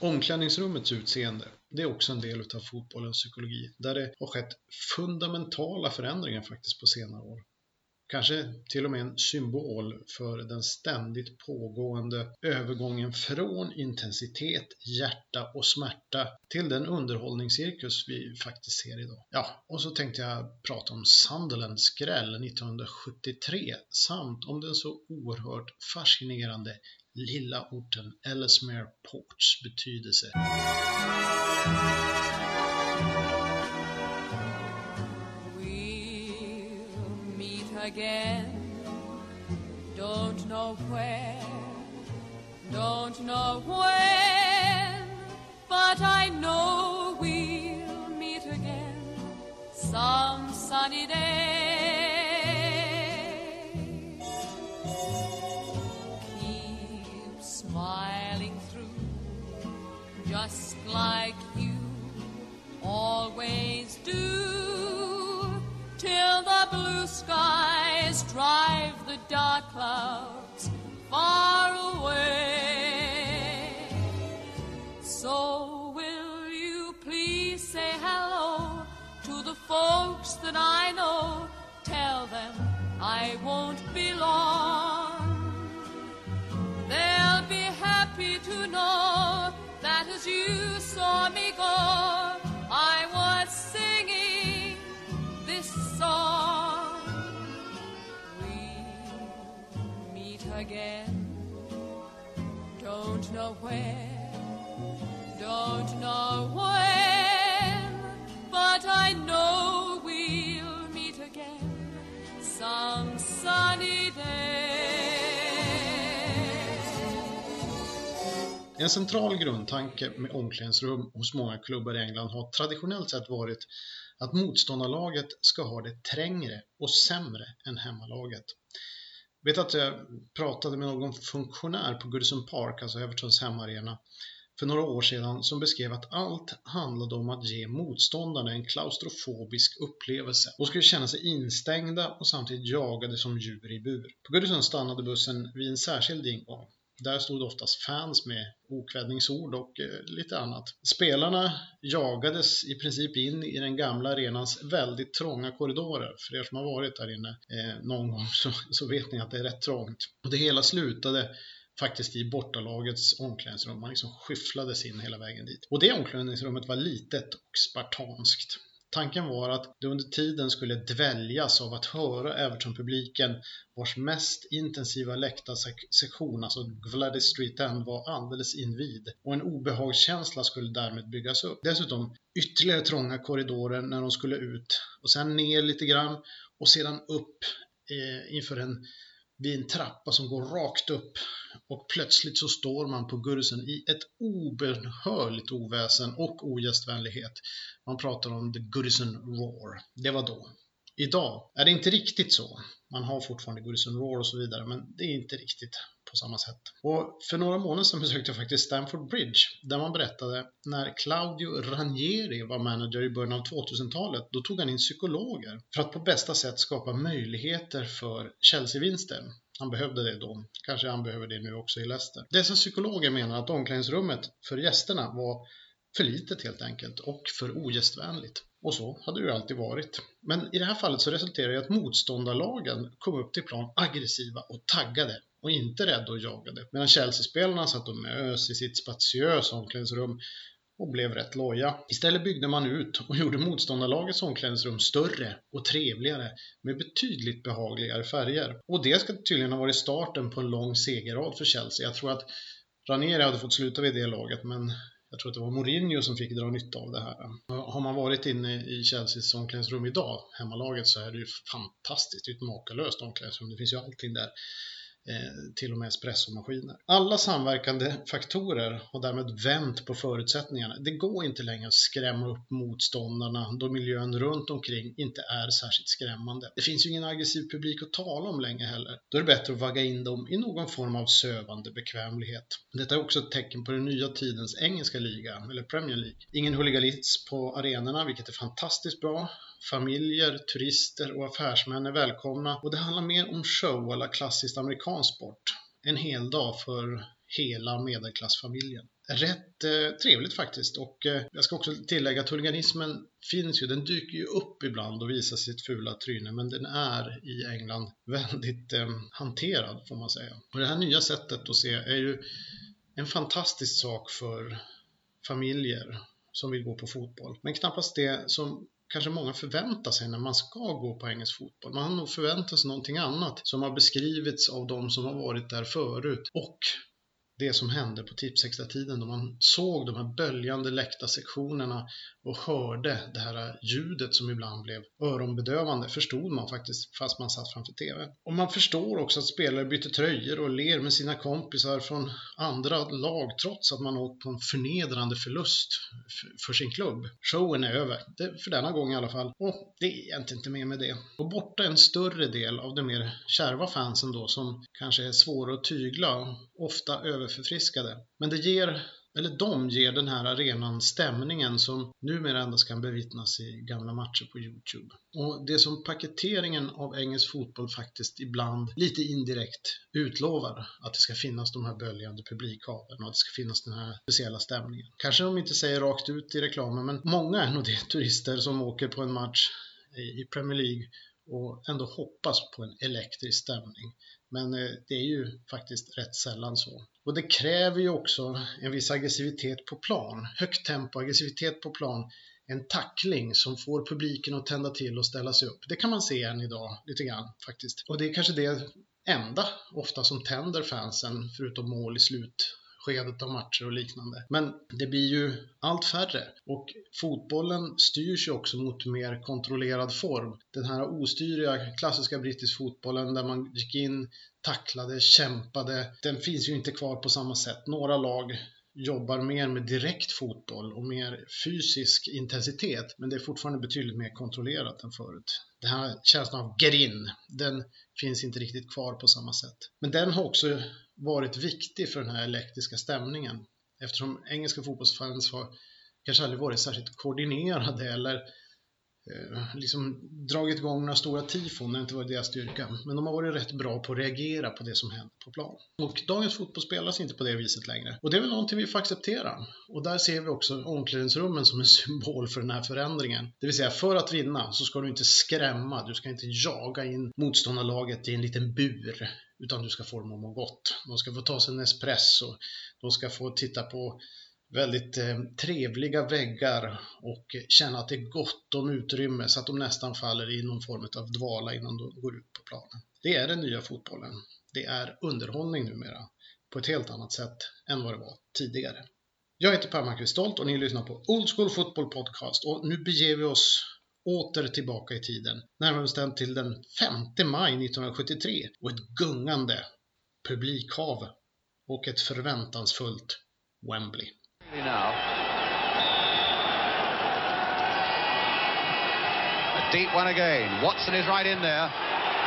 Omklädningsrummets utseende, det är också en del av fotbollens psykologi, där det har skett fundamentala förändringar faktiskt på senare år. Kanske till och med en symbol för den ständigt pågående övergången från intensitet, hjärta och smärta till den underhållningscirkus vi faktiskt ser idag. Ja, och så tänkte jag prata om Sunderlands skräll 1973 samt om den så oerhört fascinerande lilla orten Ellesmere Ports betydelse. We'll meet again. Don't know where, don't know when, but I know we'll meet again some sunny day. Don't know where, don't know when, but I know we'll meet again some sunny day. En central grundtanke med omklädningsrum hos många klubbar i England har traditionellt sett varit att motståndarlaget ska ha det trängre och sämre än hemmalaget. Jag vet att jag pratade med någon funktionär på Goodison Park, alltså Evertons hemarena, för några år sedan som beskrev att allt handlade om att ge motståndarna en klaustrofobisk upplevelse och skulle känna sig instängda och samtidigt jagade som djur i bur. På Goodison stannade bussen vid en särskild ingång. Där stod oftast fans med okvädningsord och eh, lite annat. Spelarna jagades i princip in i den gamla arenans väldigt trånga korridorer. För er som har varit där inne eh, någon gång så, så vet ni att det är rätt trångt. Och det hela slutade faktiskt i bortalagets omklädningsrum. Man liksom skyfflades in hela vägen dit. Och det omklädningsrummet var litet och spartanskt. Tanken var att det under tiden skulle dväljas av att höra Everton-publiken vars mest intensiva läktarsektion, alltså Gladys Street End, var alldeles invid. Och en obehagskänsla skulle därmed byggas upp. Dessutom ytterligare trånga korridorer när de skulle ut. Och sen ner lite grann. Och sedan upp eh, inför en vid en trappa som går rakt upp och plötsligt så står man på Gursen i ett obönhörligt oväsen och ogästvänlighet. Man pratar om the Gursen Roar. Det var då. Idag är det inte riktigt så. Man har fortfarande Goodison Roar och så vidare, men det är inte riktigt på samma sätt. Och för några månader sedan besökte jag faktiskt Stamford Bridge, där man berättade när Claudio Ranieri var manager i början av 2000-talet, då tog han in psykologer för att på bästa sätt skapa möjligheter för Chelsea-vinster. Han behövde det då. Kanske han behöver det nu också i Leicester. Dessa psykologer menar att omklädningsrummet för gästerna var för litet helt enkelt och för ogästvänligt. Och så hade det ju alltid varit. Men i det här fallet så resulterade det i att motståndarlagen kom upp till plan aggressiva och taggade och inte rädda och jagade. Medan Chelsea-spelarna satt och mös i sitt spatiösa omklädningsrum och blev rätt loja. Istället byggde man ut och gjorde motståndarlagets omklädningsrum större och trevligare med betydligt behagligare färger. Och det ska tydligen ha varit starten på en lång segerrad för Chelsea. Jag tror att Ranieri hade fått sluta vid det laget men jag tror att det var Mourinho som fick dra nytta av det här. Har man varit inne i Chelseas omklädningsrum idag, hemmalaget, så är det ju fantastiskt. Det är ett makalöst omklädningsrum. Det finns ju allting där. Eh, till och med espressomaskiner. Alla samverkande faktorer har därmed vänt på förutsättningarna. Det går inte längre att skrämma upp motståndarna då miljön runt omkring inte är särskilt skrämmande. Det finns ju ingen aggressiv publik att tala om längre heller. Då är det bättre att vagga in dem i någon form av sövande bekvämlighet. Detta är också ett tecken på den nya tidens engelska liga, eller Premier League. Ingen huliganism på arenorna, vilket är fantastiskt bra. Familjer, turister och affärsmän är välkomna och det handlar mer om show eller klassiskt amerikansk sport. En hel dag för hela medelklassfamiljen. rätt eh, trevligt faktiskt. Och eh, jag ska också tillägga att huliganismen finns ju, den dyker ju upp ibland och visar sitt fula tryne, men den är i England väldigt eh, hanterad får man säga. Och det här nya sättet att se är ju en fantastisk sak för familjer som vill gå på fotboll. Men knappast det som kanske många förväntar sig när man ska gå på engelsk fotboll. Man har nog förväntat sig någonting annat som har beskrivits av de som har varit där förut. Och det som hände på Tipsextra-tiden då man såg de här böljande läktarsektionerna och hörde det här ljudet som ibland blev öronbedövande förstod man faktiskt fast man satt framför TV. Och man förstår också att spelare byter tröjor och ler med sina kompisar från andra lag trots att man åkt på en förnedrande förlust för sin klubb. Showen är över, det, för denna gång i alla fall. Och det är egentligen inte mer med det. Och borta en större del av de mer kärva fansen då som kanske är svåra att tygla, ofta överförfriskade. Men det ger eller de ger den här arenan stämningen som numera endast kan bevittnas i gamla matcher på Youtube. Och det som paketeringen av engelsk fotboll faktiskt ibland lite indirekt utlovar, att det ska finnas de här böljande publikhaven och att det ska finnas den här speciella stämningen. Kanske de inte säger rakt ut i reklamen, men många är nog det turister som åker på en match i Premier League och ändå hoppas på en elektrisk stämning. Men eh, det är ju faktiskt rätt sällan så. Och det kräver ju också en viss aggressivitet på plan. Högt tempo, aggressivitet på plan. En tackling som får publiken att tända till och ställa sig upp. Det kan man se än idag lite grann faktiskt. Och det är kanske det enda ofta som tänder fansen förutom mål i slut skedet av matcher och liknande. Men det blir ju allt färre och fotbollen styrs ju också mot mer kontrollerad form. Den här ostyriga klassiska brittisk fotbollen där man gick in, tacklade, kämpade, den finns ju inte kvar på samma sätt. Några lag jobbar mer med direkt fotboll och mer fysisk intensitet, men det är fortfarande betydligt mer kontrollerat än förut. Den här känslan av get in, den finns inte riktigt kvar på samma sätt. Men den har också varit viktig för den här elektriska stämningen eftersom engelska fotbollsfans har kanske aldrig varit särskilt koordinerade eller Eh, liksom dragit igång några stora tifon när det inte varit deras styrka. Men de har varit rätt bra på att reagera på det som händer på plan. Och dagens fotboll spelas inte på det viset längre. Och det är väl någonting vi får acceptera. Och där ser vi också omklädningsrummen som en symbol för den här förändringen. Det vill säga, för att vinna så ska du inte skrämma, du ska inte jaga in motståndarlaget i en liten bur. Utan du ska få dem att må gott. De ska få ta sig en espresso. De ska få titta på väldigt eh, trevliga väggar och känna att det är gott om utrymme så att de nästan faller i någon form av dvala innan de går ut på planen. Det är den nya fotbollen. Det är underhållning numera på ett helt annat sätt än vad det var tidigare. Jag heter Per Marcus Stolt och ni lyssnar på Old School Football Podcast och nu beger vi oss åter tillbaka i tiden, närmare bestämt till den 5 maj 1973 och ett gungande publikhav och ett förväntansfullt Wembley. Now. A deep one again. Watson is right in there.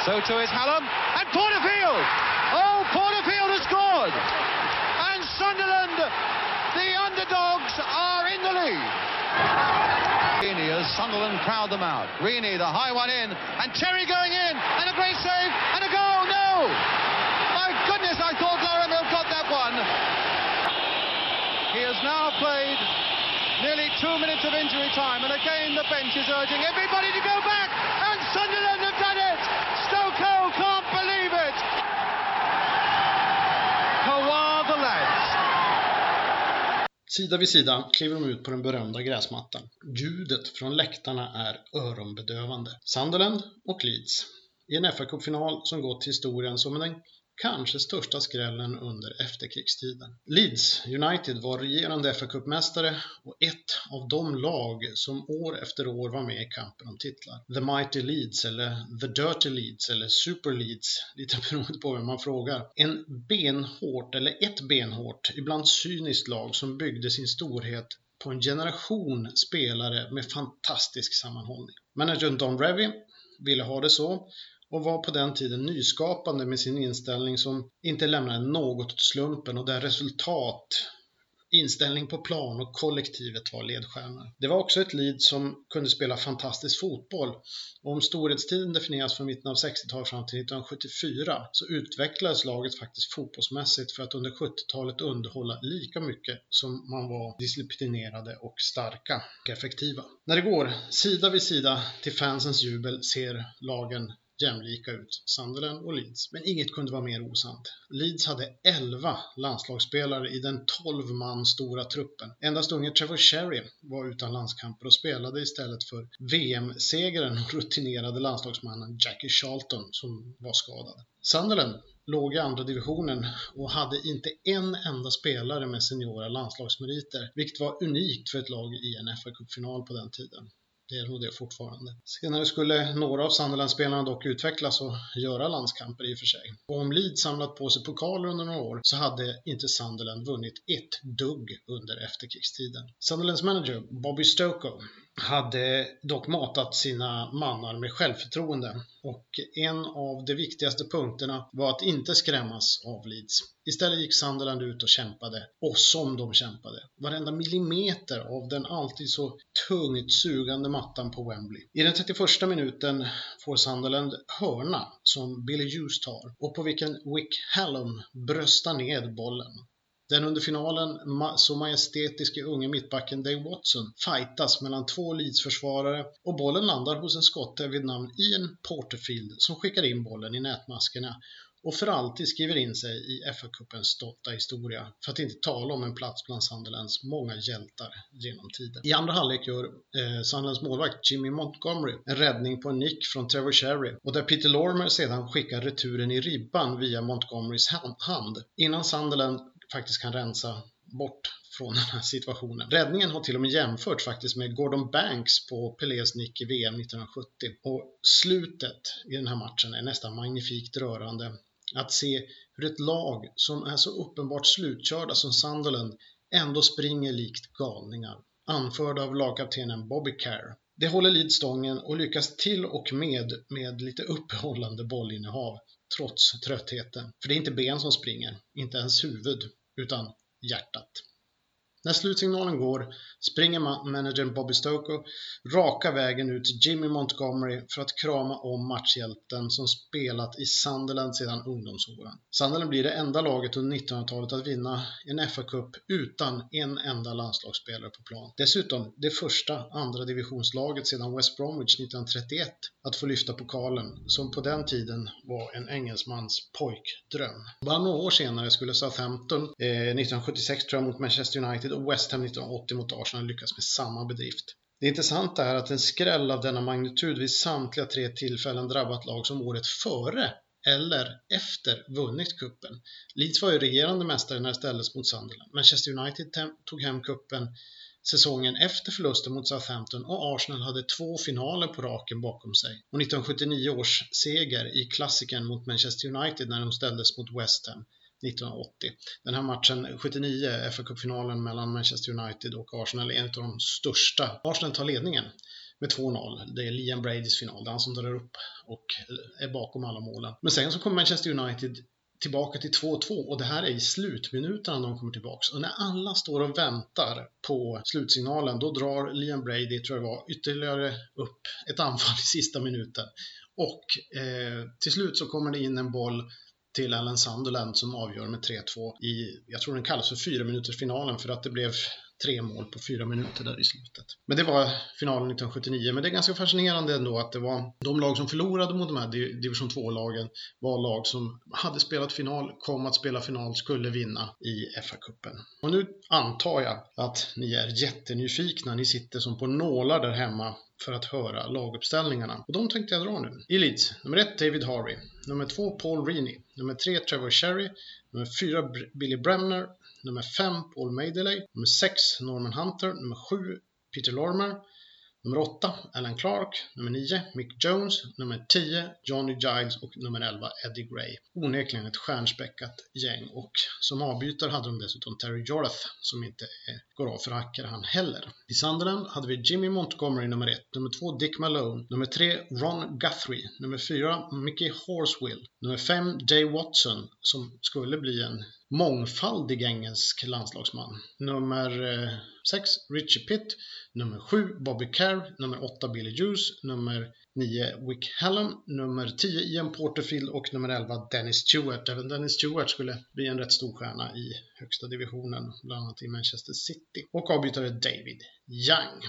So too is Hallam. And Porterfield! Oh, Porterfield has scored! And Sunderland, the underdogs, are in the lead. Reaney as Sunderland crowd them out. Reaney, the high one in, and Terry going in, and a great save, and a goal. No! My goodness, I thought Lorimer got that one. He has now played nearly two minutes of injury time, and again the bench is urging everybody to go back, and Sunderland have done it! Stokoe can't believe it! Sida vid sida kliver de ut på den berömda gräsmattan. Ljudet från läktarna är öronbedövande. Sunderland och Leeds i en FA-cupfinal som gått till historien som den kanske största skrällen under efterkrigstiden. Leeds United var regerande FA-cupmästare och ett av de lag som år efter år var med i kampen om titlar. The Mighty Leeds eller The Dirty Leeds eller Super Leeds, lite beroende på vem man frågar. En benhårt, eller ett benhårt, ibland cyniskt lag som byggde sin storhet på en generation spelare med fantastisk sammanhållning. Managern Don Revy ville ha det så och var på den tiden nyskapande med sin inställning som inte lämnade något åt slumpen och där resultat Inställning på plan och kollektivet var ledstjärnor. Det var också ett Leeds som kunde spela fantastisk fotboll. Och om storhetstiden definieras från mitten av 60-talet fram till 1974 så utvecklades laget faktiskt fotbollsmässigt för att under 70-talet underhålla lika mycket som man var disciplinerade och starka och effektiva. När det går sida vid sida till fansens jubel ser lagen jämlika ut, Sunderland och Leeds. Men inget kunde vara mer osant. Leeds hade 11 landslagsspelare i den 12 man stora truppen. Endast unge Trevor Sherry var utan landskamper och spelade istället för VM-segraren och rutinerade landslagsmannen Jackie Charlton som var skadad. Sunderland låg i andra divisionen och hade inte en enda spelare med seniora landslagsmeriter, vilket var unikt för ett lag i en fa Cup-final på den tiden. Det är nog det fortfarande. Senare skulle några av Sunderland-spelarna dock utvecklas och göra landskamper i och för sig. Och om Leeds samlat på sig pokaler under några år så hade inte Sunderland vunnit ett dugg under efterkrigstiden. Sunderlands manager Bobby Stokoe hade dock matat sina mannar med självförtroende och en av de viktigaste punkterna var att inte skrämmas av Leeds. Istället gick Sunderland ut och kämpade, och som de kämpade. Varenda millimeter av den alltid så tungt sugande mattan på Wembley. I den 31 minuten får Sunderland hörna som Billy Hughes tar och på vilken Wick Hallam bröstar ned bollen. Den under finalen så majestätiske unge mittbacken Dave Watson fightas mellan två Leeds-försvarare och bollen landar hos en skotte vid namn Ian Porterfield som skickar in bollen i nätmaskerna och för alltid skriver in sig i FA-cupens stolta historia, för att inte tala om en plats bland Sunderlands många hjältar genom tiden. I andra halvlek gör eh, Sunderlands målvakt Jimmy Montgomery en räddning på en nick från Trevor Sherry och där Peter Lormer sedan skickar returen i ribban via Montgomerys hand innan Sunderland faktiskt kan rensa bort från den här situationen. Räddningen har till och med jämförts faktiskt med Gordon Banks på Pelés nick i VM 1970. Och slutet i den här matchen är nästan magnifikt rörande. Att se hur ett lag som är så uppenbart slutkörda som Sunderland ändå springer likt galningar. Anförda av lagkaptenen Bobby Kerr. Det håller Leeds och lyckas till och med med lite uppehållande bollinnehav trots tröttheten. För det är inte ben som springer, inte ens huvud utan hjärtat. När slutsignalen går springer managern Bobby Stoko raka vägen ut till Jimmy Montgomery för att krama om matchhjälten som spelat i Sunderland sedan ungdomsåren. Sunderland blir det enda laget under 1900-talet att vinna en FA-cup utan en enda landslagsspelare på plan. Dessutom det första andra divisionslaget sedan West Bromwich 1931 att få lyfta pokalen, som på den tiden var en engelsmans pojkdröm. Bara några år senare skulle Southampton, eh, 1976 tror jag, mot Manchester United och West Ham 1980 mot Arsenal lyckas med samma bedrift. Det intressanta är att en skräll av denna magnitud vid samtliga tre tillfällen drabbat lag som året före eller efter vunnit kuppen. Leeds var ju regerande mästare när det ställdes mot Sunderland. Manchester United tog hem kuppen säsongen efter förlusten mot Southampton och Arsenal hade två finaler på raken bakom sig. Och 1979 års seger i klassikern mot Manchester United när de ställdes mot West Ham 1980. Den här matchen, 79, fa Cup-finalen mellan Manchester United och Arsenal, är en av de största. Arsenal tar ledningen med 2-0. Det är Liam Bradys final, det är han som drar upp och är bakom alla målen. Men sen så kommer Manchester United tillbaka till 2-2 och det här är i slutminuterna de kommer tillbaks. Och när alla står och väntar på slutsignalen då drar Liam Brady, tror jag det var, ytterligare upp ett anfall i sista minuten. Och eh, till slut så kommer det in en boll till Alan Sunderland som avgör med 3-2 i, jag tror den kallas för fyra minuters finalen för att det blev tre mål på fyra minuter där i slutet. Men det var finalen 1979, men det är ganska fascinerande ändå att det var de lag som förlorade mot de här division 2-lagen var lag som hade spelat final, kom att spela final, skulle vinna i FA-cupen. Och nu antar jag att ni är jättenyfikna, ni sitter som på nålar där hemma för att höra laguppställningarna. Och de tänkte jag dra nu. I nummer 1 David Harvey, nummer 2 Paul Reaney, nummer 3 Trevor Sherry, nummer 4 Billy Bremner, nummer 5 Paul Madeley, nummer 6 Norman Hunter, nummer 7 Peter Lormer, Nummer 8 Alan Clark, nummer 9 Mick Jones, nummer 10 Johnny Giles. Och nummer 11 Eddie Gray. Onekligen ett stjärnspäckat gäng. Och som avbytare hade de dessutom Terry Jorath som inte går av för hackare han heller. I Sunderland hade vi Jimmy Montgomery nummer 1, nummer 2 Dick Malone, nummer 3 Ron Guthrie, nummer 4 Mickey Horswill, nummer 5 Jay Watson som skulle bli en mångfaldig engelsk landslagsman. Nummer eh, 6 Richie Pitt, nummer 7 Bobby Carr, nummer 8 Billy Hughes, nummer 9 Wick Hallam, nummer 10 Ian Porterfield och nummer 11 Dennis Stewart. Även Dennis Stewart skulle bli en rätt stor stjärna i högsta divisionen, bland annat i Manchester City. Och avbytare David Young.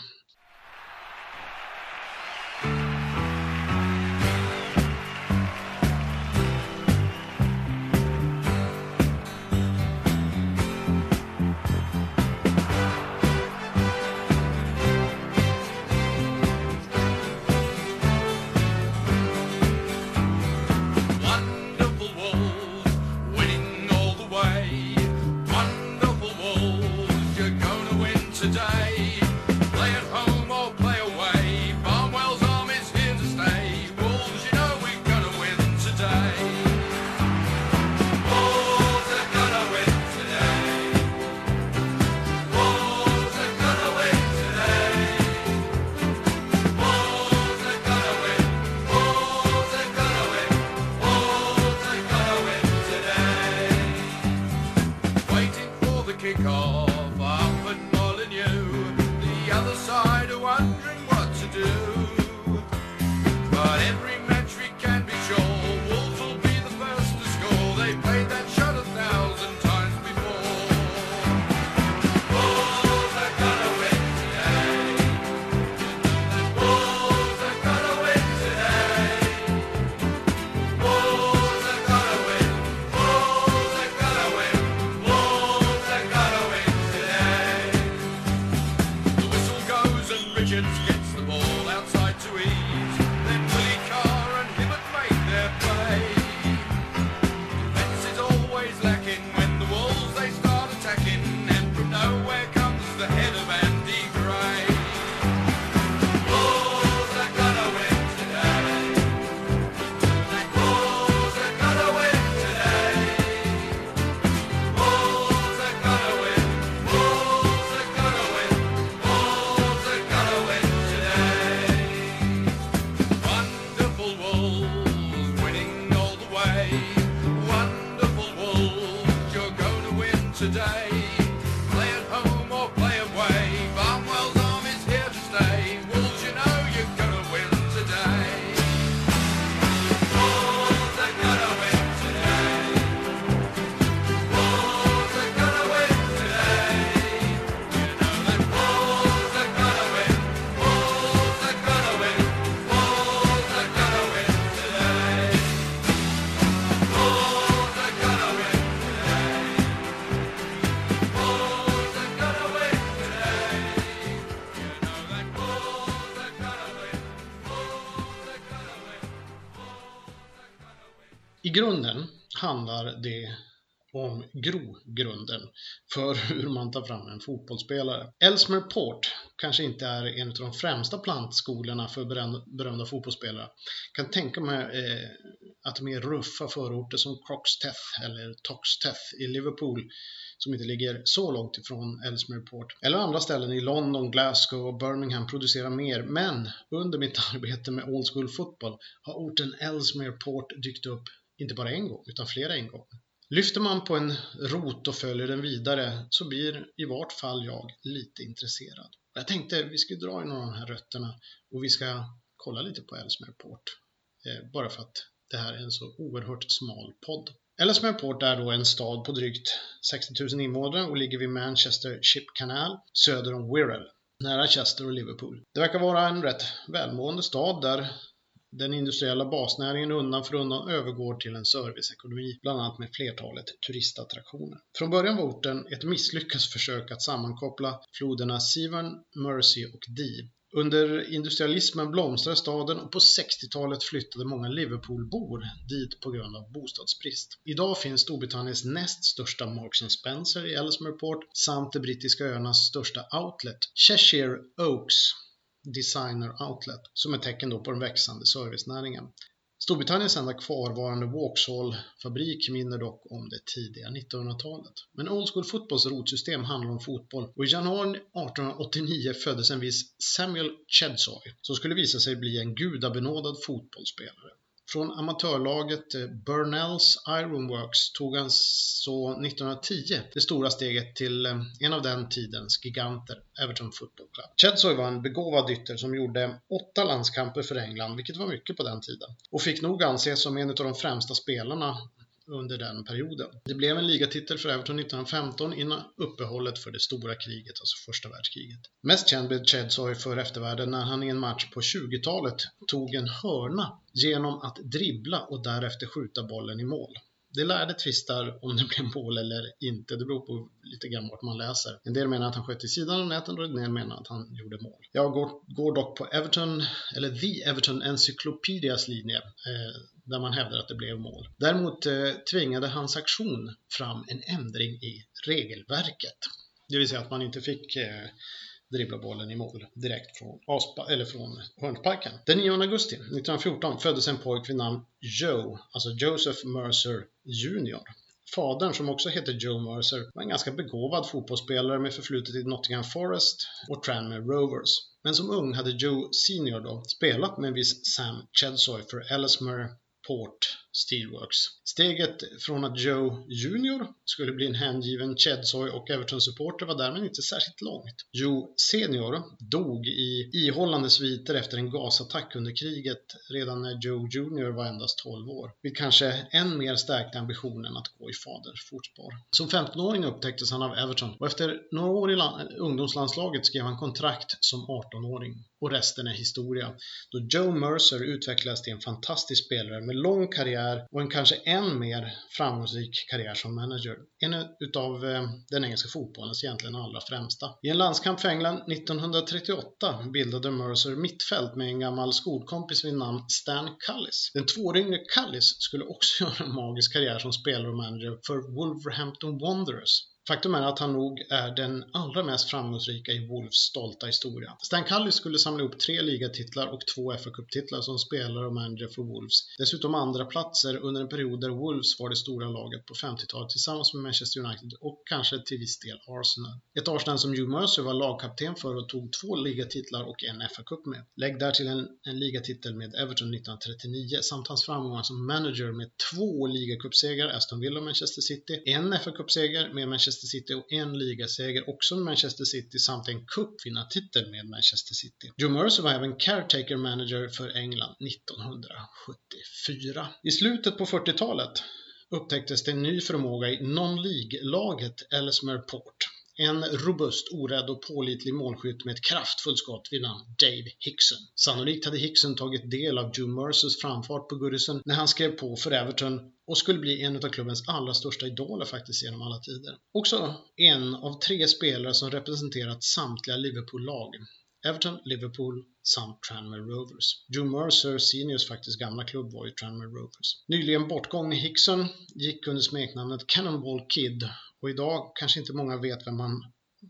Det om grogrunden för hur man tar fram en fotbollsspelare. Elsmer Port kanske inte är en av de främsta plantskolorna för berömda, fotbollsspelare. Jag kan tänka mig eh, att de är ruffa förorter som Croxteth eller Toxteth i Liverpool som inte ligger så långt ifrån Ellesmere Port. Eller andra ställen i London, Glasgow och Birmingham producerar mer. Men under mitt arbete med Old School Football har orten Ellesmere Port dykt upp inte bara en gång utan flera en gång. Lyfter man på en rot och följer den vidare så blir i vart fall jag lite intresserad. Jag tänkte vi ska dra i några av de här rötterna och vi ska kolla lite på Ellesmere Port. Eh, bara för att det här är en så oerhört smal podd. Ellesmere Port är då en stad på drygt 60 000 invånare och ligger vid Manchester Ship Canal söder om Wirral, nära Chester och Liverpool. Det verkar vara en rätt välmående stad där den industriella basnäringen undan för undan övergår till en serviceekonomi, bland annat med flertalet turistattraktioner. Från början var orten ett misslyckat försök att sammankoppla floderna Severn, Mersey och Dee. Under industrialismen blomstrade staden och på 60-talet flyttade många Liverpoolbor dit på grund av bostadsbrist. Idag finns Storbritanniens näst största Marks Spencer i Ellesmere Port samt de brittiska öarnas största outlet, Cheshire Oaks Designer Outlet, som ett tecken då på den växande servicenäringen. Storbritanniens enda kvarvarande Vauxhall-fabrik minner dock om det tidiga 1900-talet. Men Old School Footballs rotsystem handlar om fotboll och i januari 1889 föddes en viss Samuel Chedsoy som skulle visa sig bli en gudabenådad fotbollsspelare. Från amatörlaget eh, Burnells Ironworks tog han så 1910 det stora steget till eh, en av den tidens giganter, Everton Football Club. Chedsoy var en begåvad ytter som gjorde åtta landskamper för England, vilket var mycket på den tiden, och fick nog anses som en av de främsta spelarna under den perioden. Det blev en ligatitel för Everton 1915 innan uppehållet för det stora kriget, alltså första världskriget. Mest känd blev Chedsoy för eftervärlden när han i en match på 20-talet tog en hörna genom att dribbla och därefter skjuta bollen i mål. Det lärde tvistar om det blev mål eller inte. Det beror på lite grann vart man läser. En del menar att han sköt i sidan av näten och en del menar att han gjorde mål. Jag går, går dock på Everton, eller The Everton Encyclopedias linje. Eh, där man hävdar att det blev mål. Däremot eh, tvingade hans aktion fram en ändring i regelverket. Det vill säga att man inte fick eh, dribbla bollen i mål direkt från, Aspa, eller från hörnparken. Den 9 augusti 1914 föddes en pojke vid namn Joe, alltså Joseph Mercer Jr. Fadern, som också heter Joe Mercer, var en ganska begåvad fotbollsspelare med förflutet i Nottingham Forest och Tranmere Rovers. Men som ung hade Joe Senior då spelat med en viss Sam Chedsoy för Ellesmere Port Steelworks. Steget från att Joe Junior skulle bli en hängiven Chedsoy och Everton-supporter var därmed inte särskilt långt. Joe Senior dog i ihållande sviter efter en gasattack under kriget redan när Joe Junior var endast 12 år, vilket kanske än mer stärkte ambitionen att gå i faders fotspår. Som 15-åring upptäcktes han av Everton och efter några år i ungdomslandslaget skrev han kontrakt som 18-åring. Och resten är historia. Då Joe Mercer utvecklades till en fantastisk spelare med lång karriär och en kanske än mer framgångsrik karriär som manager. En utav eh, den engelska fotbollens egentligen allra främsta. I en landskamp för England 1938 bildade Mercer mittfält med en gammal skolkompis vid namn Stan Cullis. Den tvåårige Cullis skulle också göra en magisk karriär som spelare och manager för Wolverhampton Wanderers Faktum är att han nog är den allra mest framgångsrika i Wolves stolta historia. Stan Cully skulle samla ihop tre ligatitlar och två fa Cup-titlar som spelare och manager för Wolves. Dessutom andra platser under en period där Wolves var det stora laget på 50-talet tillsammans med Manchester United och kanske till viss del Arsenal. Ett Arsenal som Hugh Mercer var lagkapten för och tog två ligatitlar och en fa Cup med. Lägg därtill en, en ligatitel med Everton 1939 samt hans framgångar som manager med två ligacupsegrar, Aston Villa och Manchester City, en fa Cup-seger med Manchester Manchester City och en ligaseger också med Manchester City samt en cupvinnartitel med Manchester City. Joe Mercer var även caretaker manager för England 1974. I slutet på 40-talet upptäcktes det en ny förmåga i non-League-laget Ellesmere Port. En robust, orädd och pålitlig målskytt med ett kraftfullt skott vid namn Dave Hickson. Sannolikt hade Hickson tagit del av Joe Mercers framfart på Goodison när han skrev på för Everton och skulle bli en av klubbens allra största idoler faktiskt genom alla tider. Också en av tre spelare som representerat samtliga Liverpool-lag. Everton, Liverpool samt Tranmere Rovers. Joe Mercer Seniors faktiskt gamla klubb var ju Tranmere Rovers. Nyligen bortgångne Hickson gick under smeknamnet Cannonball Kid och idag kanske inte många vet vem han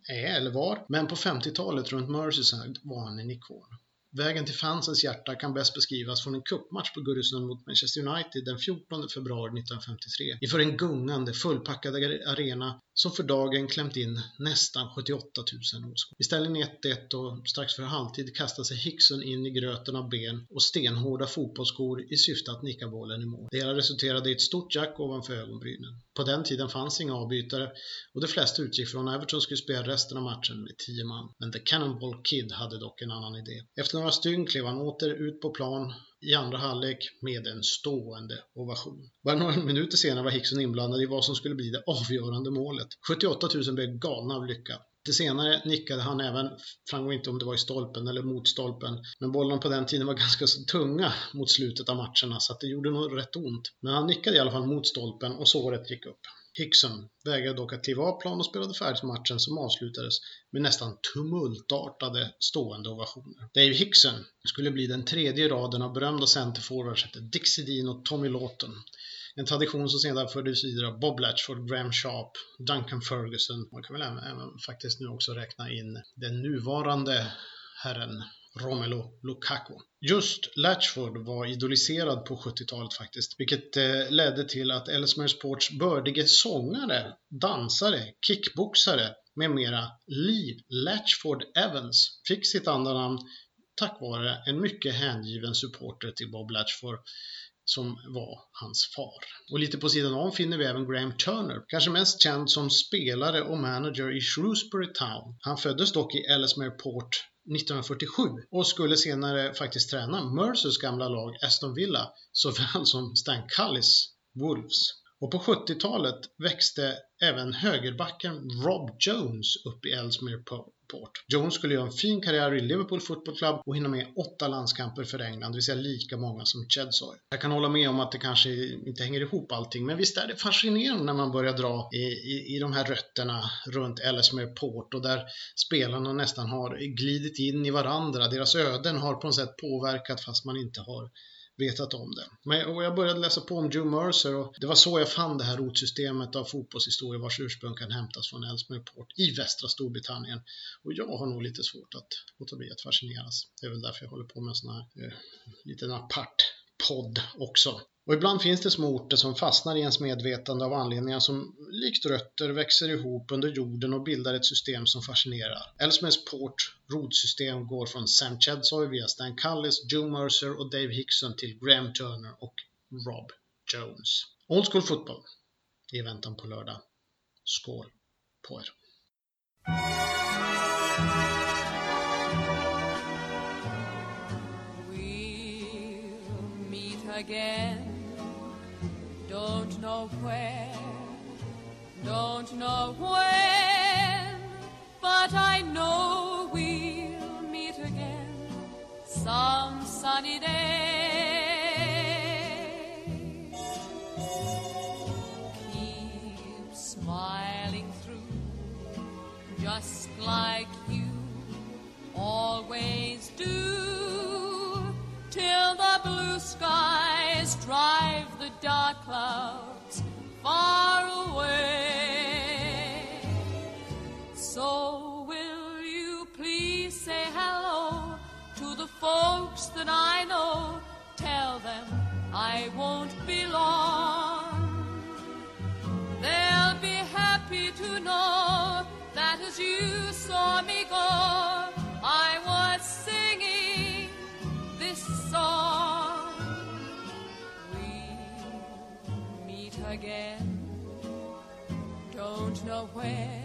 är eller var, men på 50-talet runt Merseyside var han en ikon. Vägen till fansens hjärta kan bäst beskrivas från en cupmatch på Goodison mot Manchester United den 14 februari 1953 inför en gungande, fullpackad arena som för dagen klämt in nästan 78 000 åskådare. I ställning 1-1 och strax före halvtid kastade sig Hickson in i gröten av ben och stenhårda fotbollsskor i syfte att nicka bollen i mål. Det hela resulterade i ett stort jack ovanför ögonbrynen. På den tiden fanns inga avbytare och de flesta utgick från att Everton skulle spela resten av matchen med 10 man. Men The Cannonball Kid hade dock en annan idé. Efter några stygn klev han åter ut på plan i andra halvlek med en stående ovation. Bara några minuter senare var Hickson inblandad i vad som skulle bli det avgörande målet. 78 000 blev galna av lycka. Det senare nickade han även, framgår inte om det var i stolpen eller mot stolpen, men bollarna på den tiden var ganska så tunga mot slutet av matcherna så att det gjorde nog rätt ont. Men han nickade i alla fall mot stolpen och såret gick upp. Hickson vägrade dock att kliva av plan och spelade färdigt matchen som avslutades med nästan tumultartade stående ovationer. Dave Hickson skulle bli den tredje raden av berömda centerforwards efter Dixie Dean och Tommy Lawton. En tradition som sedan fördes vidare av Bob Latchford, Graham Sharp, Duncan Ferguson. Man kan väl även, även faktiskt nu också räkna in den nuvarande herren Romelu Lukaku. Just Latchford var idoliserad på 70-talet faktiskt, vilket eh, ledde till att Ellesmere Sports bördige sångare, dansare, kickboxare med mera, Lee Latchford Evans, fick sitt andra namn tack vare en mycket hängiven supporter till Bob Latchford som var hans far. Och lite på sidan om finner vi även Graham Turner, kanske mest känd som spelare och manager i Shrewsbury Town. Han föddes dock i Ellesmere Port 1947 och skulle senare faktiskt träna Mercers gamla lag Aston Villa såväl som Stan Cullys Wolves. Och på 70-talet växte även högerbacken Rob Jones upp i Ellesmere Port. Jones skulle göra en fin karriär i Liverpool Football Club och hinna med åtta landskamper för England, det vill säga lika många som Chedsoy. Jag kan hålla med om att det kanske inte hänger ihop allting, men visst är det fascinerande när man börjar dra i, i, i de här rötterna runt Ellesmere Port och där spelarna nästan har glidit in i varandra. Deras öden har på något sätt påverkat fast man inte har vetat om det. Men, och jag började läsa på om Joe Mercer och det var så jag fann det här rotsystemet av fotbollshistoria vars ursprung kan hämtas från Ellesmere Port i västra Storbritannien. Och jag har nog lite svårt att låta bli att fascineras. Det är väl därför jag håller på med en sån här eh, liten apart podd också. Och ibland finns det små orter som fastnar i ens medvetande av anledningar som likt rötter växer ihop under jorden och bildar ett system som fascinerar. Ellesmeres Port rodsystem går från Sam Chedsoy via Stan Cullis, Joe Mercer och Dave Hickson till Graham Turner och Rob Jones. Old School Football i väntan på lördag. Skål på er! We'll meet again. Don't know where, don't know when, but I know we'll meet again some sunny day. Keep smiling through, just like you always do, till the blue skies drive dark clouds far away. So will you please say hello to the folks that I know? Tell them I won't be long. They'll be happy to know that as you saw me Don't